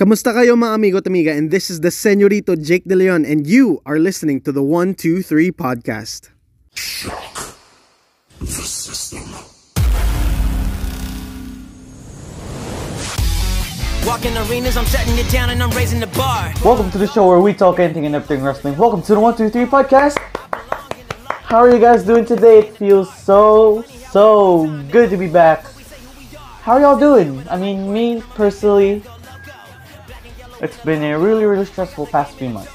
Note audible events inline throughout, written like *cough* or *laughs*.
Kamusta kayo mga amigo at amiga? And this is the Senorito Jake De Leon and you are listening to the 123 podcast. Walking arenas, I'm shutting it down and I'm raising the bar. Welcome to the show where we talk anything and everything wrestling. Welcome to the 123 podcast. How are you guys doing today? It feels so, so good to be back. How are y'all doing? I mean, me personally, it's been a really, really stressful past few months.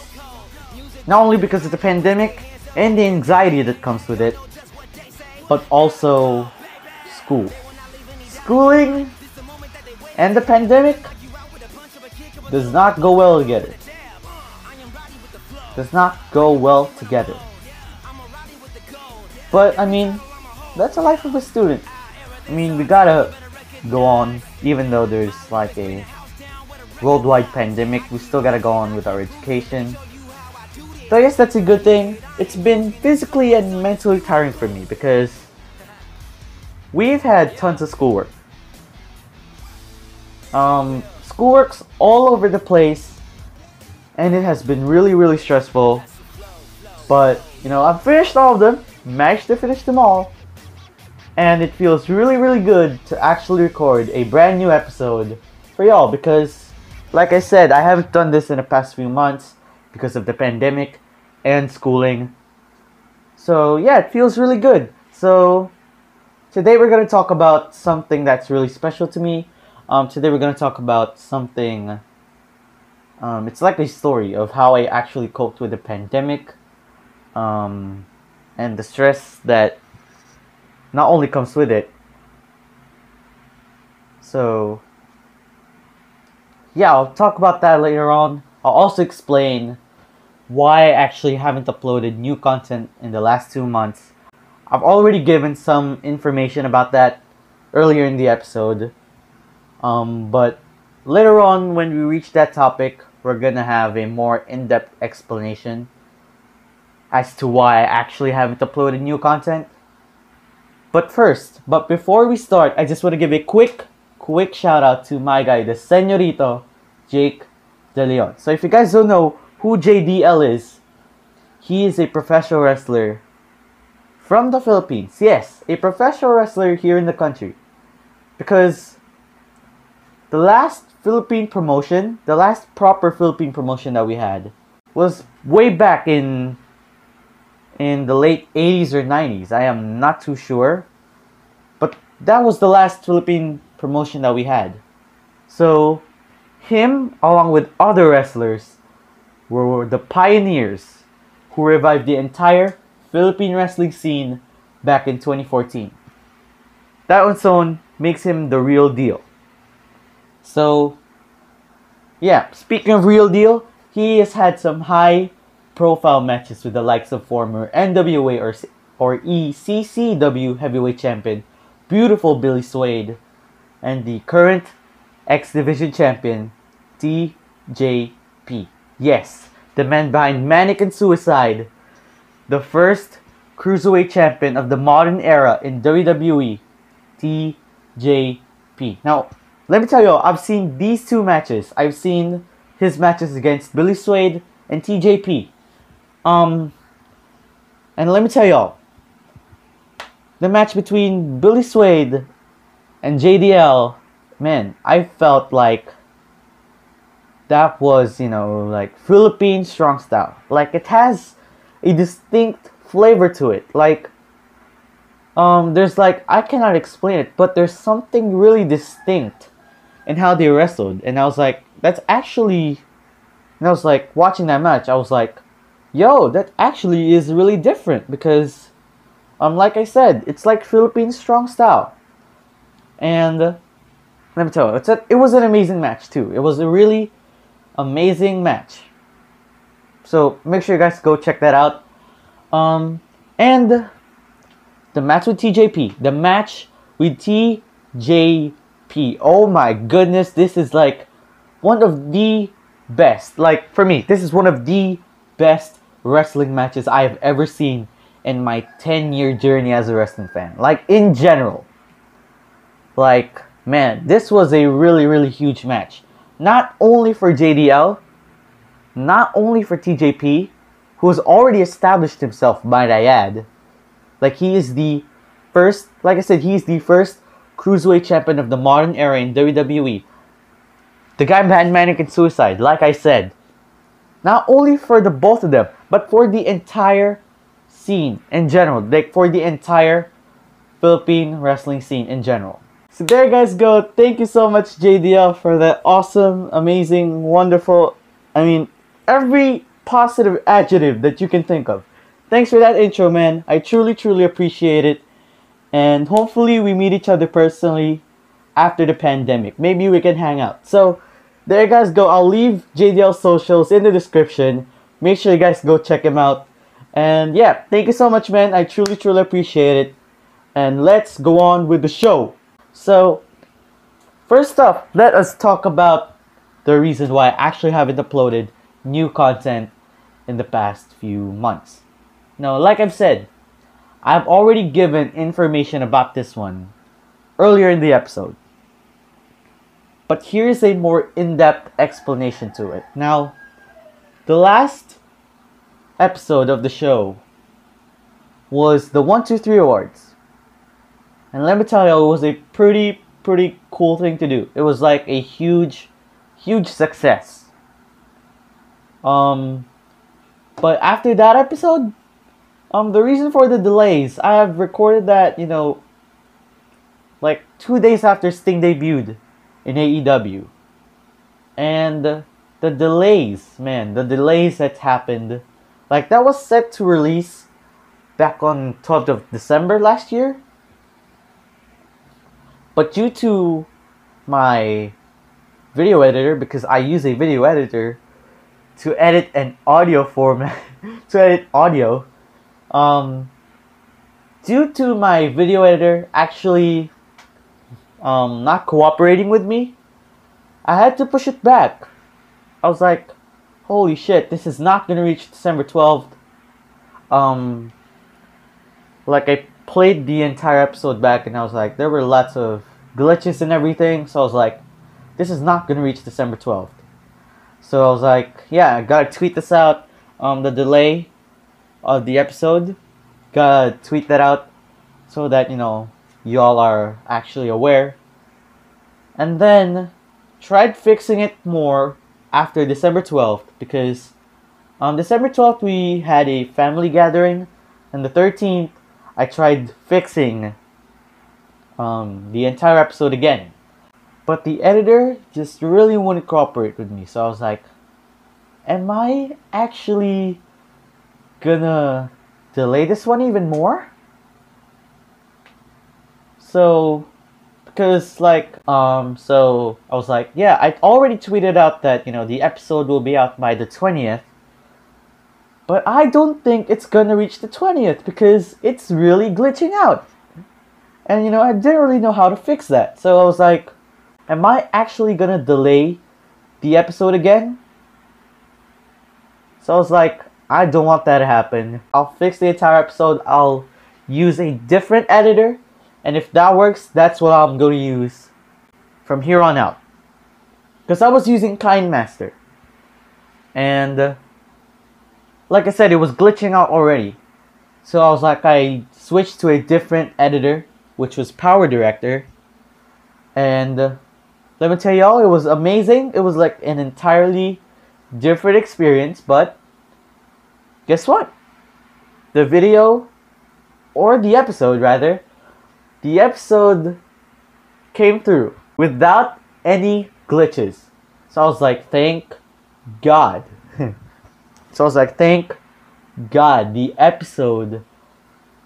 Not only because of the pandemic and the anxiety that comes with it, but also school. Schooling and the pandemic does not go well together. Does not go well together. But I mean, that's the life of a student. I mean, we gotta go on, even though there's like a worldwide pandemic, we still gotta go on with our education. So I guess that's a good thing. It's been physically and mentally tiring for me because we've had tons of schoolwork. Um, schoolwork's all over the place, and it has been really, really stressful. But you know, I've finished all of them, managed to finish them all, and it feels really, really good to actually record a brand new episode for y'all because, like I said, I haven't done this in the past few months because of the pandemic and schooling. So yeah, it feels really good. So today we're gonna talk about something that's really special to me. Um, today we're gonna talk about something. Um, it's like a story of how I actually coped with the pandemic, um, and the stress that not only comes with it. So yeah, I'll talk about that later on. I'll also explain why I actually haven't uploaded new content in the last two months. I've already given some information about that earlier in the episode. Um, but later on, when we reach that topic, we're gonna have a more in depth explanation as to why I actually haven't uploaded new content. But first, but before we start, I just want to give a quick, quick shout out to my guy, the Senorito Jake De Leon. So if you guys don't know who JDL is, he is a professional wrestler from the Philippines. Yes, a professional wrestler here in the country. Because the last Philippine promotion, the last proper Philippine promotion that we had was way back in in the late 80s or 90s. I am not too sure. But that was the last Philippine promotion that we had. So him along with other wrestlers were the pioneers who revived the entire Philippine wrestling scene back in 2014. That on its own makes him the real deal. So, yeah, speaking of real deal, he has had some high profile matches with the likes of former NWA or, or ECCW heavyweight champion, beautiful Billy Suede, and the current X Division champion, TJP. Yes, the man behind Manik and Suicide, the first cruiserweight champion of the modern era in WWE, TJP. Now, let me tell you, I've seen these two matches. I've seen his matches against Billy Suede and TJP. Um, and let me tell y'all, the match between Billy Suede and JDL, man, I felt like that was, you know, like Philippine strong style. Like it has a distinct flavor to it. Like um there's like I cannot explain it, but there's something really distinct in how they wrestled. And I was like, that's actually and I was like watching that match, I was like, yo, that actually is really different because um like I said, it's like Philippine strong style. And uh, let me tell you, it's a, it was an amazing match too. It was a really amazing match. So make sure you guys go check that out. Um, and the match with TJP, the match with TJP. Oh my goodness, this is like one of the best. Like for me, this is one of the best wrestling matches I have ever seen in my 10 year journey as a wrestling fan. Like in general. Like, man, this was a really, really huge match. not only for JDL, not only for TJP, who has already established himself, might I add. Like he is the first, like I said, he's the first cruiserweight champion of the modern era in WWE. The guy behind Manik and Suicide, like I said, not only for the both of them, but for the entire scene in general, like for the entire Philippine wrestling scene in general. So there guys go. Thank you so much JDL for that awesome, amazing, wonderful, I mean, every positive adjective that you can think of. Thanks for that intro, man. I truly, truly appreciate it. And hopefully we meet each other personally after the pandemic. Maybe we can hang out. So there guys go. I'll leave JDL socials in the description. Make sure you guys go check him out. And yeah, thank you so much, man. I truly, truly appreciate it. And let's go on with the show. So, first off, let us talk about the reason why I actually haven't uploaded new content in the past few months. Now, like I've said, I've already given information about this one earlier in the episode. But here's a more in depth explanation to it. Now, the last episode of the show was the 123 Awards. And let me tell you, it was a pretty, pretty cool thing to do. It was like a huge, huge success. Um, but after that episode, um, the reason for the delays, I have recorded that, you know, like two days after Sting debuted in AEW. And the delays, man, the delays that happened, like that was set to release back on 12th of December last year. But due to my video editor, because I use a video editor to edit an audio format, *laughs* to edit audio, um, due to my video editor actually um, not cooperating with me, I had to push it back. I was like, holy shit, this is not gonna reach December 12th. Um, like I played the entire episode back and I was like, there were lots of glitches and everything, so I was like, this is not gonna reach December 12th. So I was like, yeah, I gotta tweet this out. Um, the delay of the episode, gotta tweet that out so that you know y'all are actually aware. And then tried fixing it more after December 12th because on December 12th we had a family gathering and the 13th I tried fixing um, the entire episode again. But the editor just really wouldn't cooperate with me. So I was like, am I actually gonna delay this one even more? So, because like, um, so I was like, yeah, I already tweeted out that, you know, the episode will be out by the 20th. But I don't think it's gonna reach the 20th because it's really glitching out. And you know, I didn't really know how to fix that. So I was like, am I actually gonna delay the episode again? So I was like, I don't want that to happen. I'll fix the entire episode. I'll use a different editor. And if that works, that's what I'm going to use from here on out. Because I was using KineMaster. And uh, like I said, it was glitching out already. So I was like, I switched to a different editor which was Power Director. And uh, let me tell y'all, it was amazing. It was like an entirely different experience, but guess what? The video, or the episode rather, the episode came through without any glitches. So I was like, thank God. So I was like, thank God the episode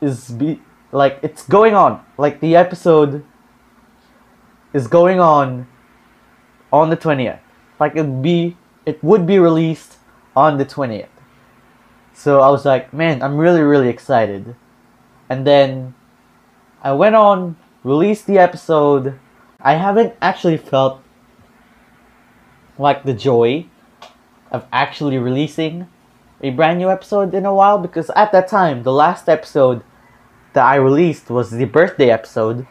is be like it's going on. Like the episode is going on on the 20th like it'd be it would be released on the 20th so i was like man i'm really really excited. And then i went on released the episode. I haven't actually felt like the joy of actually releasing a brand new episode in a while because at that time the last episode that I released was the birthday episode.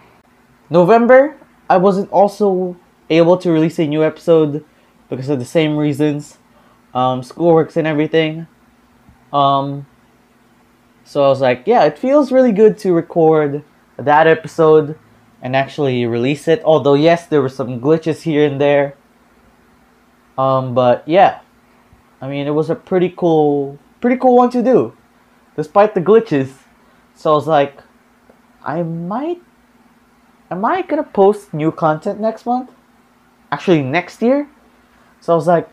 November, I wasn't also able to release a new episode because of the same reasons, um, schoolworks and everything. Um, so I was like, yeah, it feels really good to record that episode and actually release it. Although yes, there were some glitches here and there. Um, but yeah, I mean, it was a pretty cool, pretty cool one to do, despite the glitches. So I was like, I might, am I gonna post new content next month? Actually, next year. So I was like,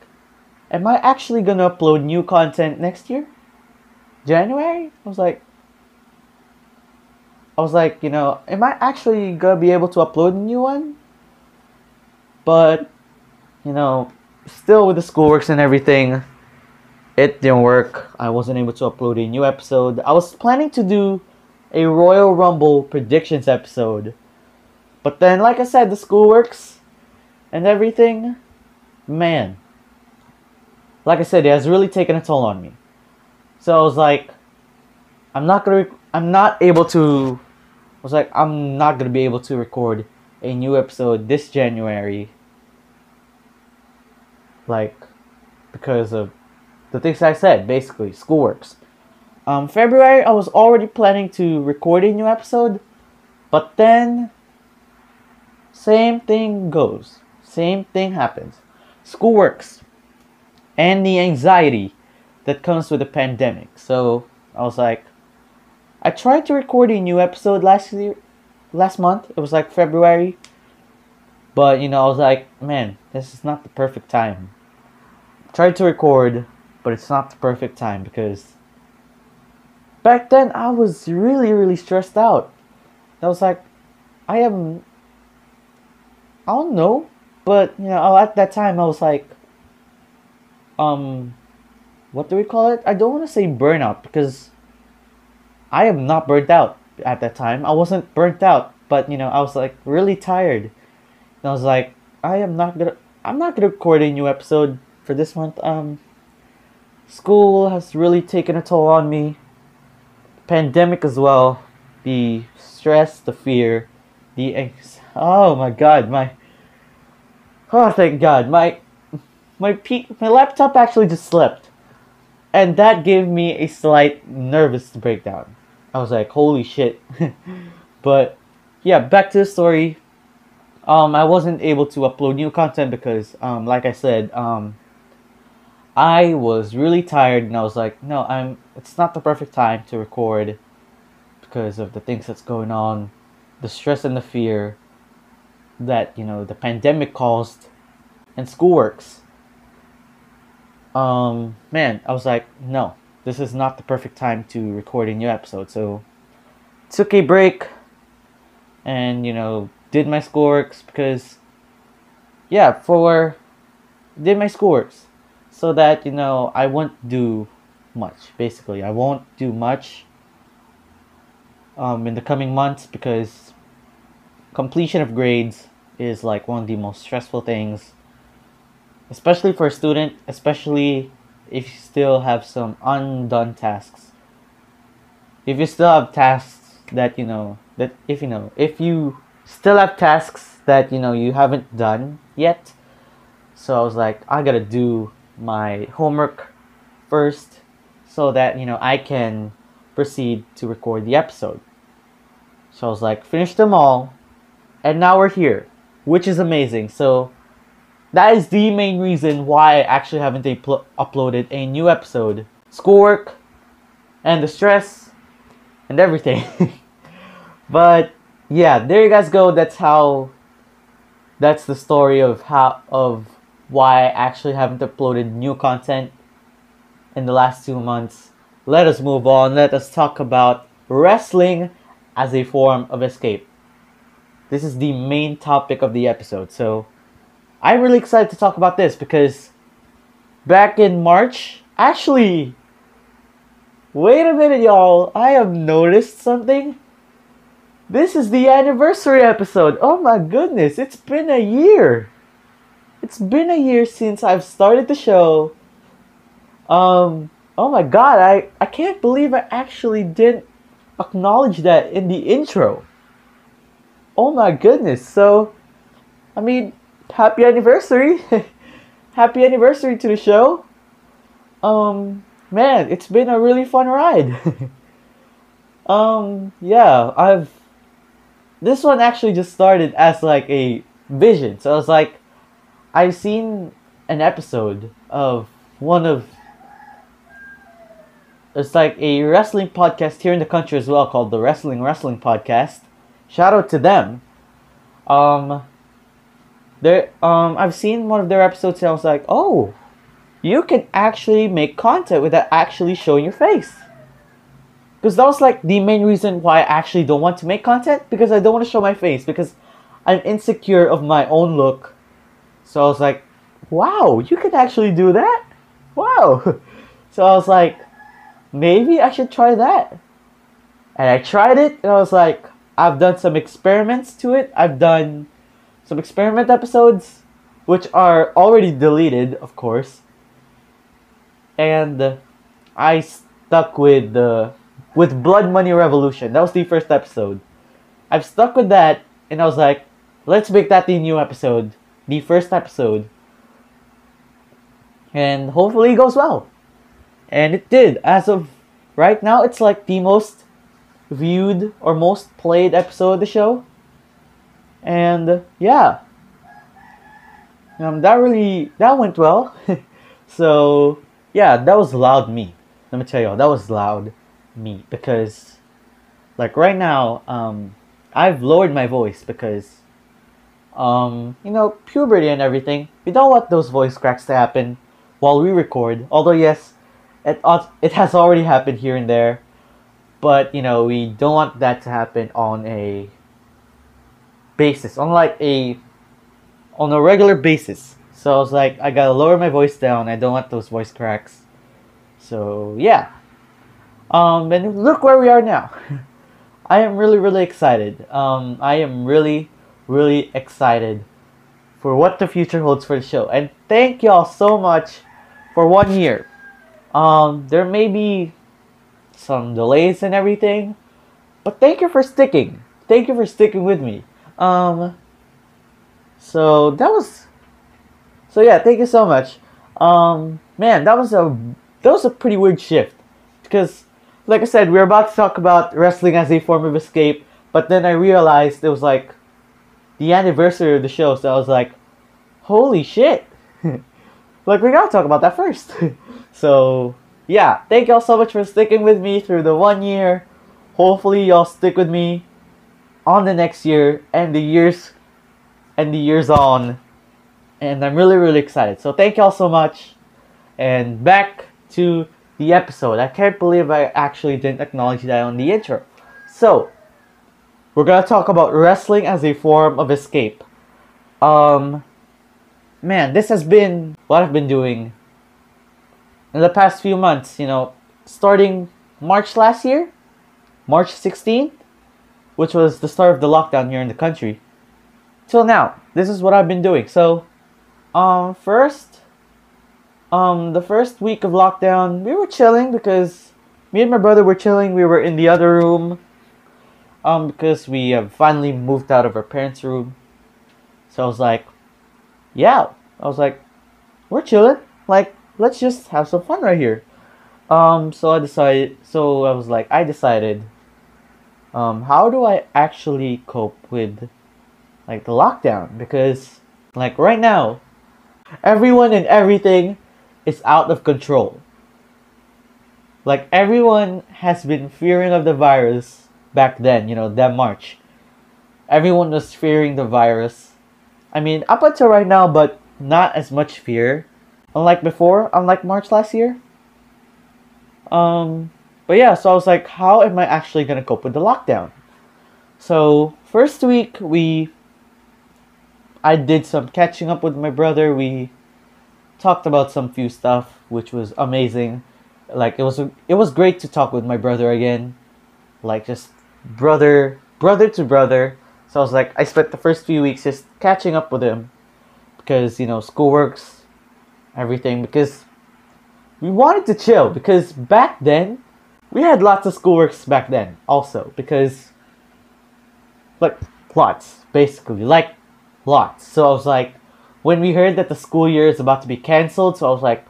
am I actually gonna upload new content next year? January? I was like, I was like, you know, am I actually gonna be able to upload a new one? But, you know, still with the schoolworks and everything, it didn't work. I wasn't able to upload a new episode. I was planning to do a Royal Rumble predictions episode. But then, like I said, the school works and everything, man. Like I said, it has really taken a toll on me. So I was like, I'm not gonna, I'm not able to, I was like, I'm not gonna be able to record a new episode this January. Like, because of the things I said, basically, schoolworks. Um, February, I was already planning to record a new episode, but then, same thing goes. Same thing happens. Schoolworks. And the anxiety that comes with the pandemic. So, I was like, I tried to record a new episode last year, last month. It was like February. But, you know, I was like, man, this is not the perfect time. Tried to record, but it's not the perfect time because back then I was really, really stressed out. I was like, I am, I don't know, but you know, at that time I was like, um, what do we call it? I don't want to say burnout because I am not burnt out at that time. I wasn't burnt out, but you know, I was like really tired. And I was like, I am not gonna, I'm not gonna record a new episode for this month. Um, school has really taken a toll on me. Pandemic as well. The stress, the fear, the anx- oh my god, my oh thank god, my my pe- my laptop actually just slipped, and that gave me a slight nervous breakdown. I was like, holy shit, *laughs* but yeah, back to the story. Um, I wasn't able to upload new content because, um, like I said, um, I was really tired and I was like, no, I'm it's not the perfect time to record because of the things that's going on, the stress and the fear that, you know, the pandemic caused and schoolworks. Um, man, I was like, no, this is not the perfect time to record a new episode. So took a break and, you know, did my schoolworks because yeah, for did my schoolworks so that you know I won't do much. Basically, I won't do much um, in the coming months because completion of grades is like one of the most stressful things, especially for a student, especially if you still have some undone tasks. If you still have tasks that you know that if you know if you still have tasks that you know you haven't done yet. So I was like, I gotta do my homework first so that you know I can proceed to record the episode. So I was like, finish them all, and now we're here, which is amazing. So that is the main reason why I actually haven't pl- uploaded a new episode. Schoolwork, and the stress, and everything. *laughs* but yeah, there you guys go. That's how. That's the story of how of why I actually haven't uploaded new content in the last two months. Let us move on. Let us talk about wrestling as a form of escape. This is the main topic of the episode. So I'm really excited to talk about this because back in March, actually, wait a minute, y'all. I have noticed something. This is the anniversary episode. Oh my goodness, it's been a year it's been a year since I've started the show. Um, oh my god, I, I can't believe I actually didn't acknowledge that in the intro. Oh my goodness, so, I mean, happy anniversary. *laughs* happy anniversary to the show. Um, man, it's been a really fun ride. *laughs* um, yeah, I've. This one actually just started as like a vision. So I was like, I've seen an episode of one of. It's like a wrestling podcast here in the country as well called the Wrestling Wrestling Podcast. Shout out to them. Um, there, um, I've seen one of their episodes and I was like, oh, you can actually make content without actually showing your face. Because that was like the main reason why I actually don't want to make content because I don't want to show my face because I'm insecure of my own look. So I was like, wow, you can actually do that? Wow. *laughs* So I was like, maybe I should try that. And I tried it and I was like, I've done some experiments to it. I've done some experiment episodes, which are already deleted, of course. And I stuck with the with Blood Money Revolution. That was the first episode. I've stuck with that, and I was like, let's make that the new episode, the first episode, and hopefully it goes well. And it did. As of right now, it's like the most viewed or most played episode of the show. And yeah, um, that really that went well. *laughs* so yeah, that was loud me. Let me tell y'all, that was loud me because like right now, um, I've lowered my voice because um, you know, puberty and everything. We don't want those voice cracks to happen while we record. Although yes, it it has already happened here and there, but you know we don't want that to happen on a basis, on like a on a regular basis. So I was like, I gotta lower my voice down. I don't want those voice cracks. So yeah. Um, and look where we are now. *laughs* I am really, really excited. Um, I am really, really excited for what the future holds for the show. And thank y'all so much for one year. Um, there may be some delays and everything, but thank you for sticking. Thank you for sticking with me. Um, so that was, so yeah, thank you so much. Um, man, that was a that was a pretty weird shift because, like I said, we were about to talk about wrestling as a form of escape, but then I realized it was like the anniversary of the show, so I was like, holy shit. *laughs* like we gotta talk about that first. *laughs* so yeah, thank y'all so much for sticking with me through the one year. Hopefully y'all stick with me on the next year and the years and the years on. And I'm really really excited. So thank y'all so much. And back to the episode. I can't believe I actually didn't acknowledge that on the intro. So, we're gonna talk about wrestling as a form of escape. Um, man, this has been what I've been doing in the past few months. You know, starting March last year, March 16th, which was the start of the lockdown here in the country, till now. This is what I've been doing. So, um, first, um, the first week of lockdown, we were chilling because me and my brother were chilling. We were in the other room, um, because we have finally moved out of our parents' room. So I was like, yeah, I was like, we're chilling. Like, let's just have some fun right here. Um, so I decided. So I was like, I decided um, how do I actually cope with like the lockdown? Because like right now, everyone and everything is out of control. Like everyone has been fearing of the virus back then, you know, that March. Everyone was fearing the virus. I mean, up until right now, but not as much fear. Unlike before, unlike March last year. Um, but yeah, so I was like, how am I actually gonna cope with the lockdown? So first week we I did some catching up with my brother. We talked about some few stuff, which was amazing. Like it was it was great to talk with my brother again. Like just brother brother to brother. So I was like I spent the first few weeks just catching up with him because you know schoolworks everything because we wanted to chill because back then we had lots of schoolworks back then also because like lots basically like lots so i was like when we heard that the school year is about to be canceled, so I was like,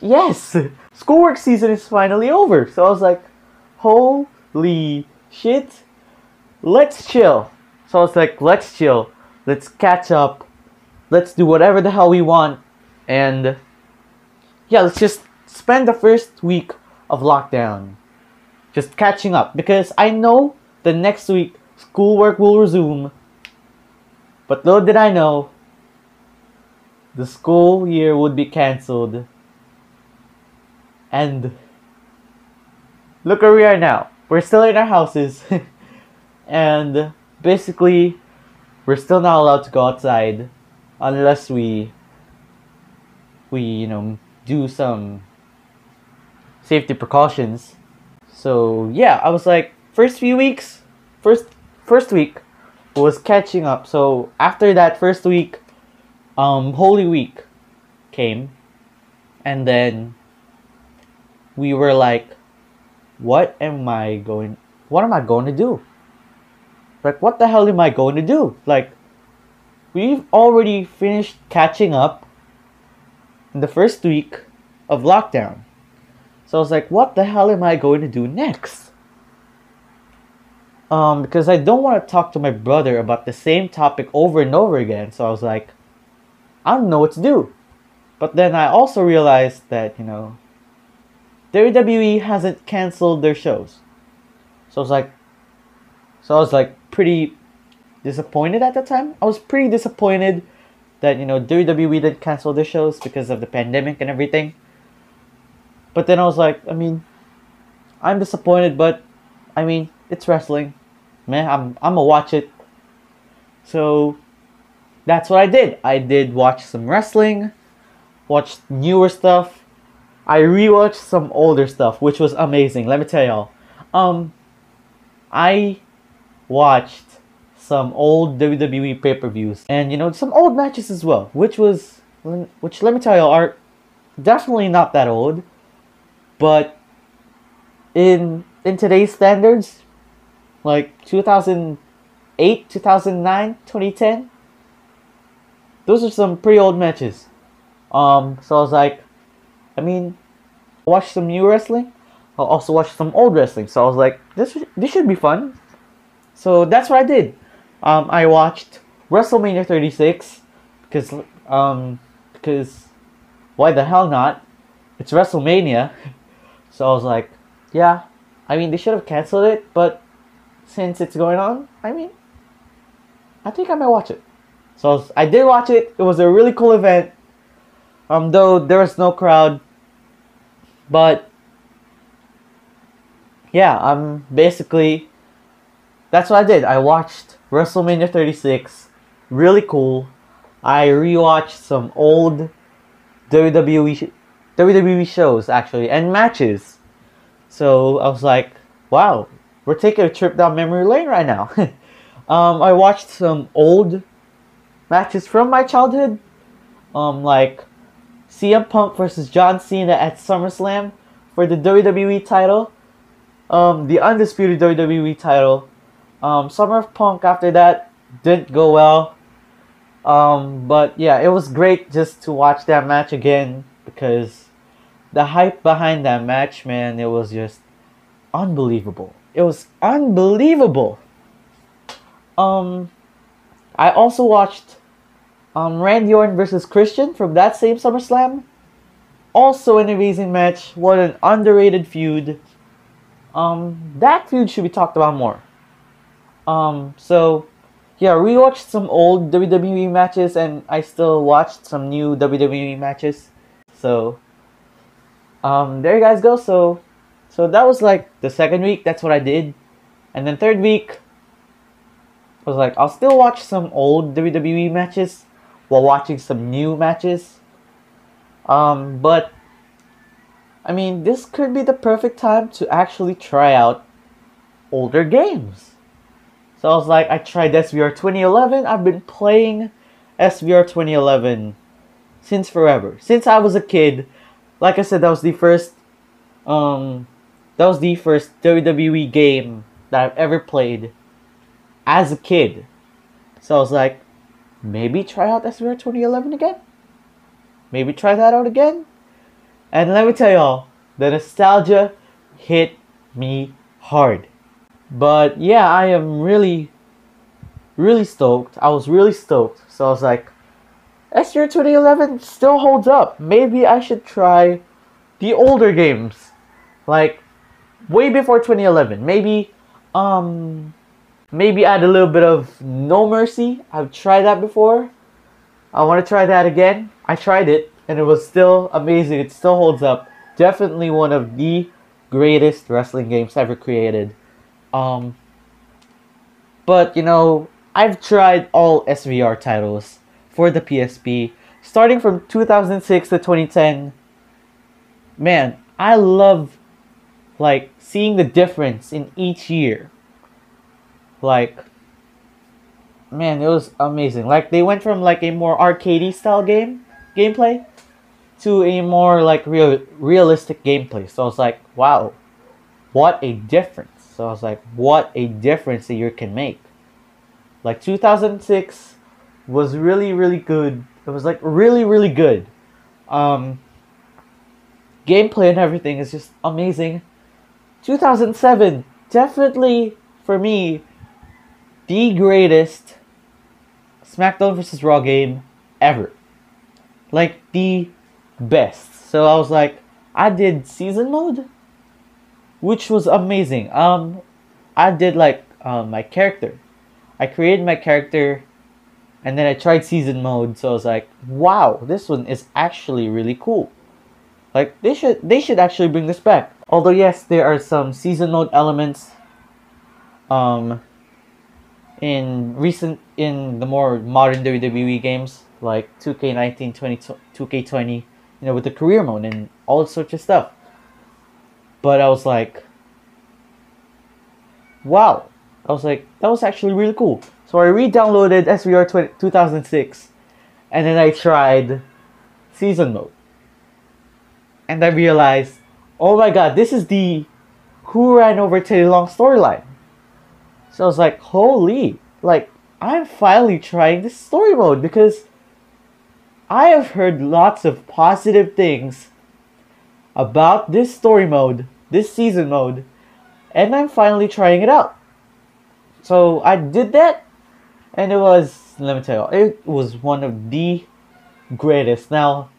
yes, *laughs* schoolwork season is finally over. So I was like, holy shit, let's chill. So I was like, let's chill, let's catch up, let's do whatever the hell we want, and yeah, let's just spend the first week of lockdown just catching up because I know the next week schoolwork will resume. But little did I know, the school year would be cancelled. And look where we are now. We're still in our houses. *laughs* and basically, we're still not allowed to go outside unless we, we, you know, do some safety precautions. So yeah, I was like, first few weeks, first first week was catching up. So after that first week, um, Holy Week came, and then we were like, what am I going? What am I going to do? Like, what the hell am I going to do? Like, we've already finished catching up in the first week of lockdown. So I was like, what the hell am I going to do next? Um, because I don't want to talk to my brother about the same topic over and over again. So I was like, I don't know what to do. But then I also realized that, you know, WWE hasn't canceled their shows. So I was like, so I was like pretty disappointed at the time. I was pretty disappointed that, you know, WWE didn't cancel their shows because of the pandemic and everything. But then I was like, I mean, I'm disappointed, but I mean, it's wrestling. Man, I'm I'm gonna watch it. So that's what I did. I did watch some wrestling, watched newer stuff. I rewatched some older stuff, which was amazing. Let me tell y'all. Um, I watched some old WWE pay-per-views and you know some old matches as well, which was which let me tell y'all are definitely not that old, but in in today's standards, like 2008, 2009, 2010, those are some pretty old matches. Um, so I was like, I mean, watch some new wrestling. I'll also watch some old wrestling. So I was like, this this should be fun. So that's what I did. Um, I watched WrestleMania 36 because um because why the hell not? It's WrestleMania. *laughs* So I was like, yeah. I mean, they should have canceled it, but since it's going on, I mean, I think I might watch it. So I, was, I did watch it. It was a really cool event. Um, though there was no crowd, but yeah, I'm basically, that's what I did. I watched WrestleMania 36. Really cool. I rewatched some old WWE WWE shows actually and matches. So I was like, wow, we're taking a trip down memory lane right now. *laughs* um, I watched some old matches from my childhood, um, like CM Punk versus John Cena at SummerSlam for the WWE title, um, the undisputed WWE title. Um, Summer of Punk after that didn't go well. Um, but yeah, it was great just to watch that match again because the hype behind that match, man, it was just unbelievable. It was unbelievable. Um, I also watched um, Randy Orton versus Christian from that same SummerSlam. Also an amazing match. What an underrated feud. Um, that feud should be talked about more. Um, so yeah, rewatched some old WWE matches and I still watched some new WWE matches. So um, there you guys go. So, so that was like the second week. That's what I did, and then third week I was like I'll still watch some old WWE matches while watching some new matches. Um, but I mean, this could be the perfect time to actually try out older games. So I was like, I tried SVR 2011. I've been playing SVR 2011 since forever. Since I was a kid, like I said, that was the first, um, that was the first WWE game that I've ever played as a kid. So I was like, maybe try out SVR 2011 again. Maybe try that out again. And let me tell y'all, the nostalgia hit me hard. But yeah, I am really, really stoked. I was really stoked. So I was like, SVR 2011 still holds up. Maybe I should try the older games. Like, way before 2011. Maybe, um, maybe add a little bit of No Mercy. I've tried that before. I want to try that again. I tried it and it was still amazing. It still holds up. Definitely one of the greatest wrestling games ever created. Um, but you know, I've tried all SVR titles for the PSP, starting from 2006 to 2010. Man, I love like seeing the difference in each year. Like, man, it was amazing. Like they went from like a more arcadey style game gameplay to a more like real realistic gameplay. So I was like, wow, what a difference. So I was like, what a difference a year can make. Like 2006 was really really good. It was like really really good. Um gameplay and everything is just amazing. 2007 definitely for me the greatest SmackDown vs Raw game ever. Like the best. So I was like, I did season mode, which was amazing. Um, I did like um, my character. I created my character, and then I tried season mode. So I was like, wow, this one is actually really cool. Like they should they should actually bring this back. Although yes, there are some season mode elements. Um. In recent in the more modern WWE games like 2K19, 20, 2K20, you know, with the career mode and all sorts of stuff. But I was like, wow. I was like, that was actually really cool. So I re-downloaded SVR 20, 2006, and then I tried season mode. And I realized, oh my god, this is the Who Ran Over Teddy Long storyline. So I was like, holy, like, I'm finally trying this story mode because I have heard lots of positive things about this story mode, this season mode, and I'm finally trying it out. So I did that, and it was, let me tell you, it was one of the greatest. Now,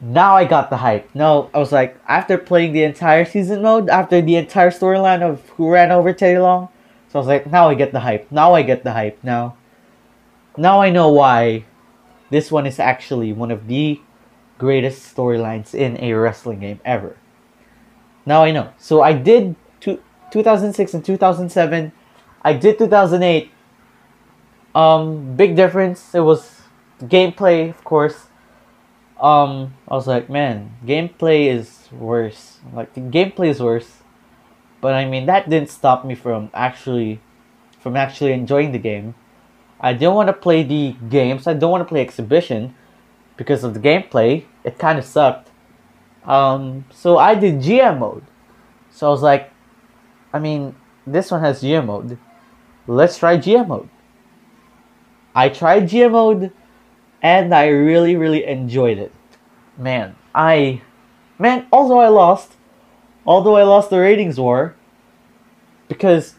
now I got the hype. No, I was like, after playing the entire season mode, after the entire storyline of who ran over Teddy Long, so I was like, now I get the hype. Now I get the hype. Now, now I know why this one is actually one of the greatest storylines in a wrestling game ever. Now I know. So I did two, 2006 and 2007. I did 2008. Um, big difference. It was gameplay, of course. Um, I was like, man, gameplay is worse. Like the gameplay is worse. But I mean, that didn't stop me from actually, from actually enjoying the game. I didn't want to play the games. I don't want to play exhibition because of the gameplay. It kind of sucked. Um, so I did GM mode. So I was like, I mean, this one has GM mode. Let's try GM mode. I tried GM mode and I really, really enjoyed it. Man, I, man, although I lost, although I lost the ratings war, because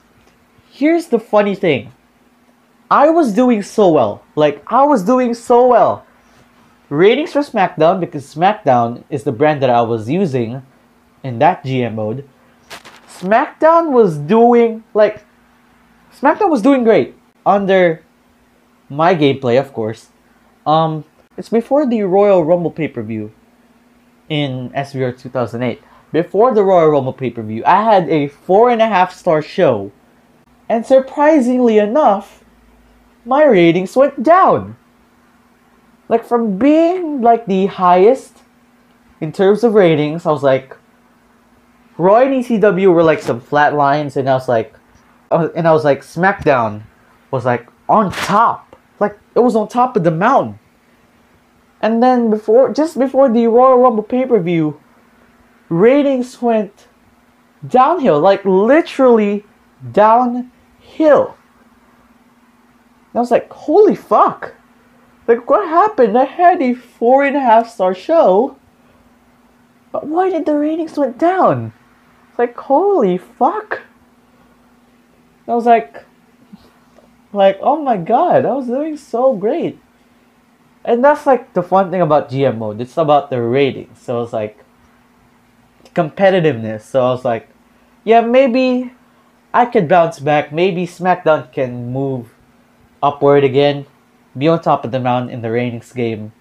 here's the funny thing I was doing so well. Like, I was doing so well. Ratings for SmackDown, because SmackDown is the brand that I was using in that GM mode. SmackDown was doing, like, SmackDown was doing great under my gameplay, of course. Um, it's before the Royal Rumble pay per view in SVR 2008. Before the Royal Rumble pay per view, I had a four and a half star show. And surprisingly enough, my ratings went down. Like from being like the highest in terms of ratings, I was like, Raw and ECW were like some flat lines, and I was like, and I was like, SmackDown was like on top, like it was on top of the mountain. And then before, just before the Royal Rumble pay per view, ratings went downhill, like literally downhill. And I was like, holy fuck! Like, what happened? I had a four and a half star show, but why did the ratings went down? It's like, holy fuck! I was like, like, oh my god, I was doing so great. And that's like the fun thing about GM mode. It's about the ratings. So it's like competitiveness. So I was like, yeah, maybe I could bounce back. Maybe SmackDown can move upward again, be on top of the mountain in the ratings game.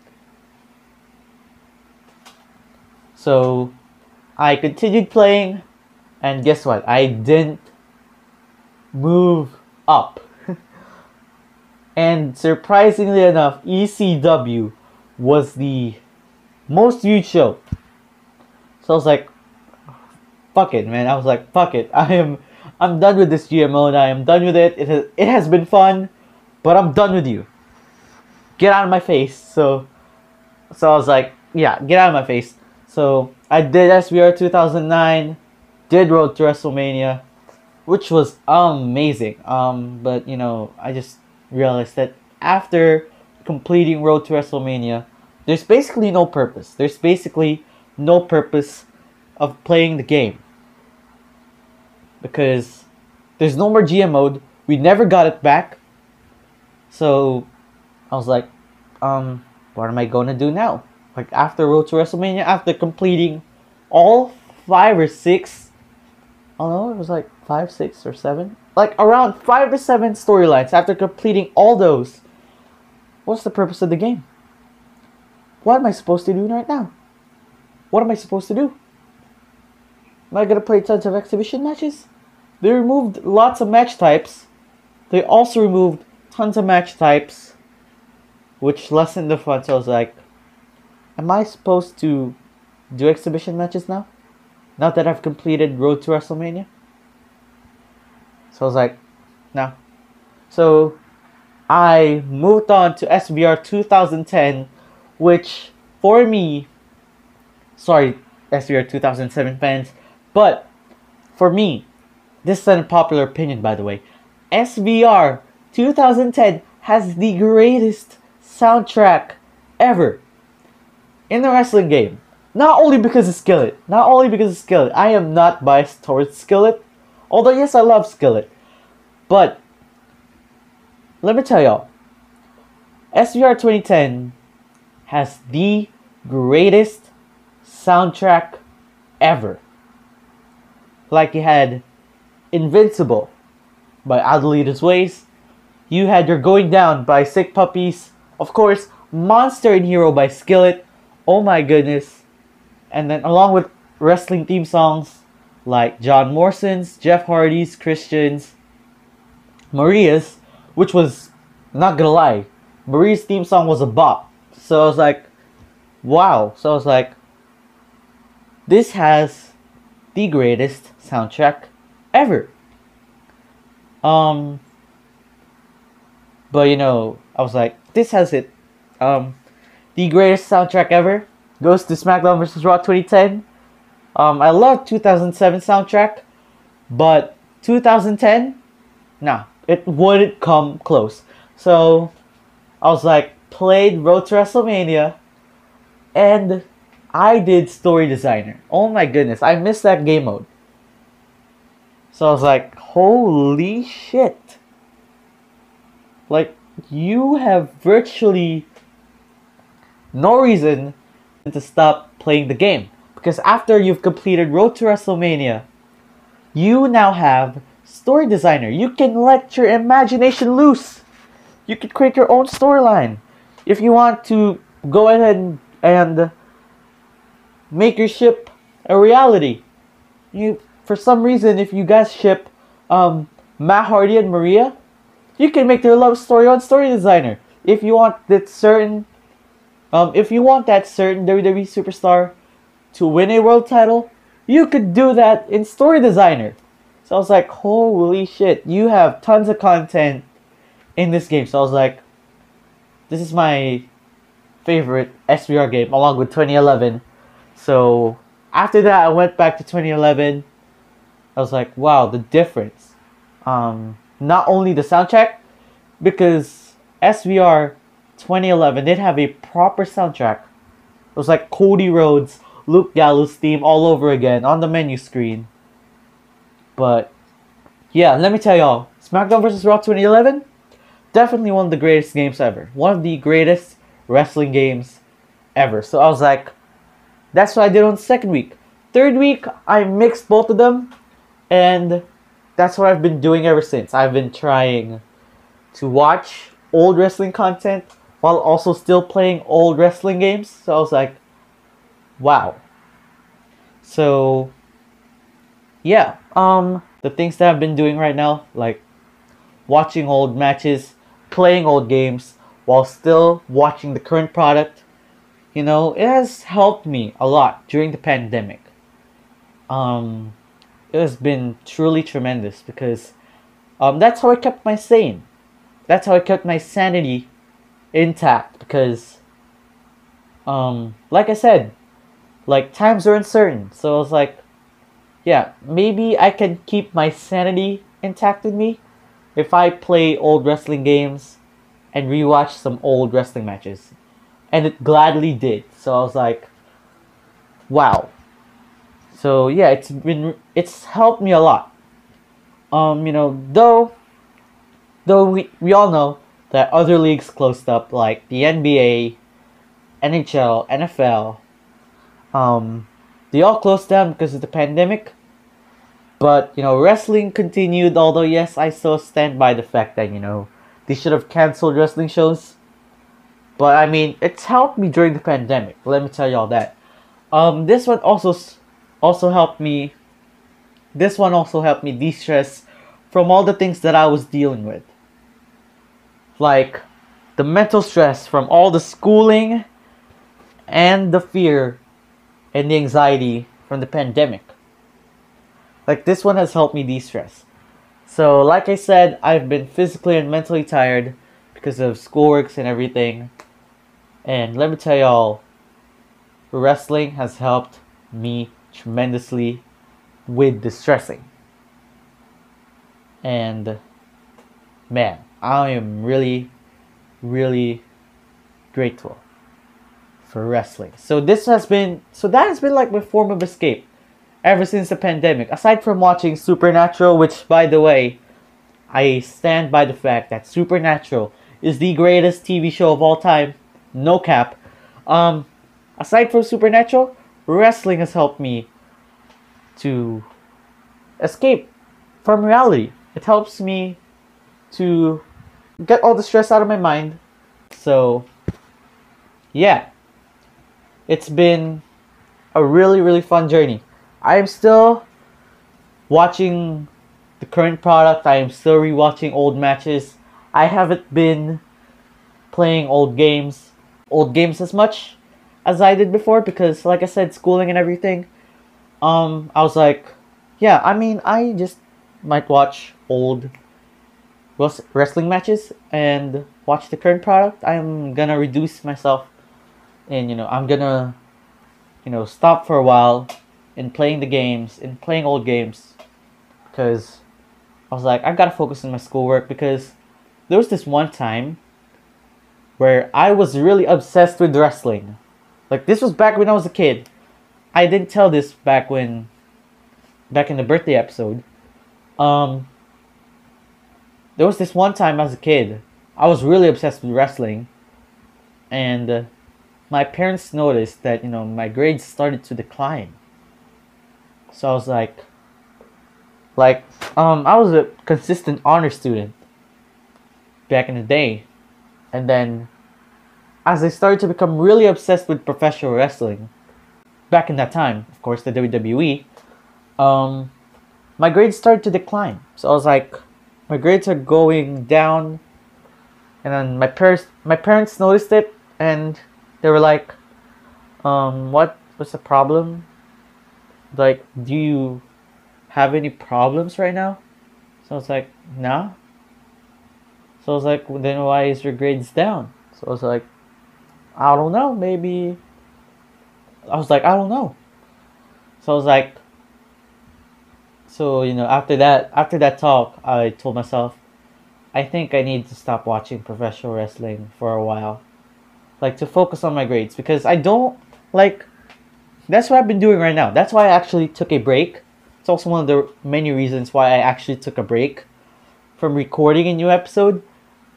So I continued playing, and guess what? I didn't move up. *laughs* and surprisingly enough, ECW was the most viewed show. So I was like, fuck it, man. I was like, fuck it. *laughs* I am I'm done with this GMO and I am done with it. It has it has been fun, but I'm done with you. Get out of my face. So so I was like, yeah, get out of my face. So I did SVR 2009, did Road to WrestleMania, which was amazing. Um, but you know, I just realized that after completing Road to WrestleMania, there's basically no purpose. There's basically no purpose of playing the game because there's no more GM mode. We never got it back. So I was like, um, what am I gonna do now? Like after Road to WrestleMania, after completing all five or six, I don't know, it was like five, six, or seven, like around five to seven storylines. After completing all those, what's the purpose of the game? What am I supposed to do right now? What am I supposed to do? Am I gonna play tons of exhibition matches? They removed lots of match types. They also removed tons of match types, which lessened the fun. So I was like, am I supposed to do exhibition matches now? Now that I've completed Road to WrestleMania? So I was like, no. So I moved on to SVR 2010, which for me, sorry, SVR 2007 fans, but for me, this is an unpopular opinion by the way, SVR 2010 has the greatest soundtrack ever in the wrestling game. Not only because of Skillet, not only because of Skillet. I am not biased towards Skillet, although yes, I love Skillet. But let me tell y'all, SVR 2010 has the greatest soundtrack ever. Like you had Invincible by Adelita's Ways. You had You're Going Down by Sick Puppies. Of course, Monster and Hero by Skillet. Oh my goodness. And then along with wrestling theme songs like John Morrison's, Jeff Hardy's, Christian's, Maria's, which was not gonna lie, Maria's theme song was a bop. So I was like, wow. So I was like, this has the greatest soundtrack ever. Um, but you know, I was like, this has it. Um, the greatest soundtrack ever goes to SmackDown vs. Raw 2010. Um, I love 2007 soundtrack, but 2010, nah, it wouldn't come close. So I was like, played Road to WrestleMania, and I did Story Designer. Oh my goodness, I missed that game mode. So I was like, holy shit. Like, you have virtually no reason to stop playing the game. Because after you've completed Road to WrestleMania, you now have Story Designer. You can let your imagination loose. You can create your own storyline. If you want to go ahead and make your ship a reality, you for some reason, if you guys ship um, Matt Hardy and Maria, you can make their love story on Story Designer. If you want that certain, um, if you want that certain WWE superstar to win a world title, you could do that in Story Designer. So I was like, holy shit, you have tons of content in this game. So I was like, this is my favorite SVR game along with 2011. So after that, I went back to 2011 I was like, wow, the difference. Um, not only the soundtrack, because SVR 2011 did have a proper soundtrack. It was like Cody Rhodes, Luke Gallows theme all over again on the menu screen. But yeah, let me tell y'all, SmackDown vs. Raw 2011, definitely one of the greatest games ever. One of the greatest wrestling games ever. So I was like, that's what I did on the second week. Third week, I mixed both of them, and that's what I've been doing ever since. I've been trying to watch old wrestling content while also still playing old wrestling games. So I was like, wow. So yeah, um the things that I've been doing right now, like watching old matches, playing old games while still watching the current product, you know, it has helped me a lot during the pandemic. Um it has been truly tremendous because um, that's how I kept my sane. That's how I kept my sanity intact because, um, like I said, like times are uncertain. So I was like, yeah, maybe I can keep my sanity intact with me if I play old wrestling games and rewatch some old wrestling matches. And it gladly did. So I was like, wow, so yeah, it's been it's helped me a lot. Um, you know, though though we, we all know that other leagues closed up like the NBA, NHL, NFL, um, they all closed down because of the pandemic. But you know, wrestling continued. Although yes, I still stand by the fact that you know they should have canceled wrestling shows. But I mean, it's helped me during the pandemic. Let me tell you all that. Um, this one also also helped me this one also helped me de-stress from all the things that I was dealing with. Like the mental stress from all the schooling and the fear and the anxiety from the pandemic. Like this one has helped me de-stress. So like I said, I've been physically and mentally tired because of schoolworks and everything. And let me tell y'all, wrestling has helped me tremendously with distressing. And man, I am really, really grateful for wrestling. So this has been so that has been like my form of escape ever since the pandemic. Aside from watching Supernatural, which by the way, I stand by the fact that Supernatural is the greatest TV show of all time. No cap. Um aside from Supernatural, wrestling has helped me to escape from reality. It helps me to get all the stress out of my mind. So, yeah, it's been a really, really fun journey. I am still watching the current product, I am still rewatching old matches. I haven't been playing old games, old games as much as I did before because, like I said, schooling and everything. Um, I was like, yeah, I mean, I just might watch old wrestling matches and watch the current product. I'm gonna reduce myself, and you know, I'm gonna, you know, stop for a while in playing the games, in playing old games, because I was like, I gotta focus on my schoolwork because there was this one time where I was really obsessed with wrestling. Like this was back when I was a kid. I didn't tell this back when back in the birthday episode. Um there was this one time as a kid, I was really obsessed with wrestling and uh, my parents noticed that, you know, my grades started to decline. So I was like like um I was a consistent honor student back in the day. And then as I started to become really obsessed with professional wrestling, back in that time, of course, the WWE, um, my grades started to decline. So I was like, my grades are going down, and then my parents, my parents noticed it, and they were like, um, what was the problem? Like, do you have any problems right now? So I was like, no. So I was like, then why is your grades down? So I was like, I don't know, maybe. I was like, I don't know. So I was like, so you know, after that, after that talk, I told myself, I think I need to stop watching professional wrestling for a while. Like to focus on my grades because I don't like that's what I've been doing right now. That's why I actually took a break. It's also one of the many reasons why I actually took a break from recording a new episode.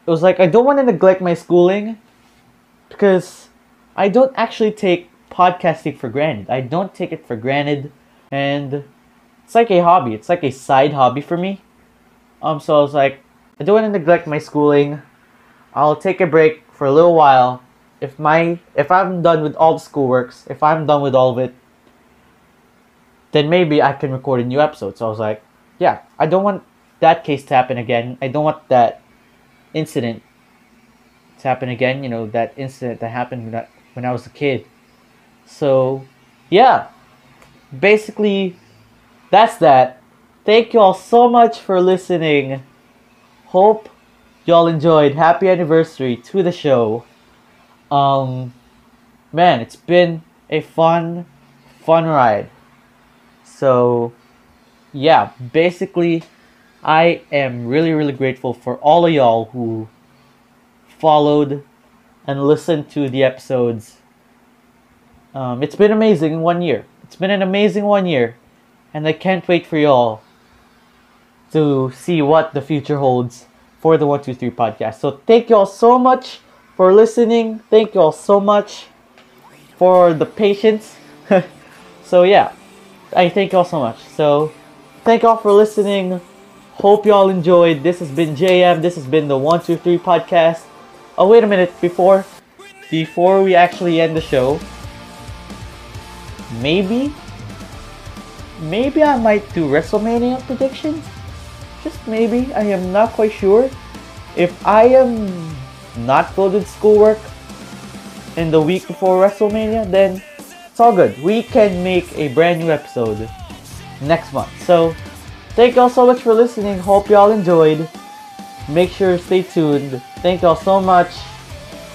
It was like I don't want to neglect my schooling because I don't actually take podcasting for granted. I don't take it for granted and it's like a hobby. It's like a side hobby for me. Um so I was like I don't want to neglect my schooling. I'll take a break for a little while. If my if I'm done with all the schoolworks, if I'm done with all of it, then maybe I can record a new episode. So I was like, yeah, I don't want that case to happen again. I don't want that incident happen again. You know, that incident that happened when I, when I was a kid. So, yeah, basically, that's that. Thank you all so much for listening. Hope y'all enjoyed. Happy anniversary to the show. Um, man, it's been a fun, fun ride. So, yeah, basically, I am really, really grateful for all of y'all who followed and listened to the episodes. Um, it's been amazing one year. It's been an amazing one year, and I can't wait for y'all to see what the future holds for the 123 podcast. So, thank y'all so much for listening. Thank y'all so much for the patience. *laughs* so, yeah, I thank y'all so much. So, thank y'all for listening. Hope y'all enjoyed. This has been JM. This has been the 123 podcast. Oh, wait a minute. Before before we actually end the show, maybe maybe I might do WrestleMania predictions. Just maybe. I am not quite sure. If I am not with schoolwork in the week before WrestleMania, then it's all good. We can make a brand new episode next month. So, thank y'all so much for listening. Hope y'all enjoyed. Make sure to stay tuned. Thank y'all so much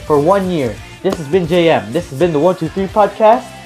for one year. This has been JM. This has been the 123 podcast.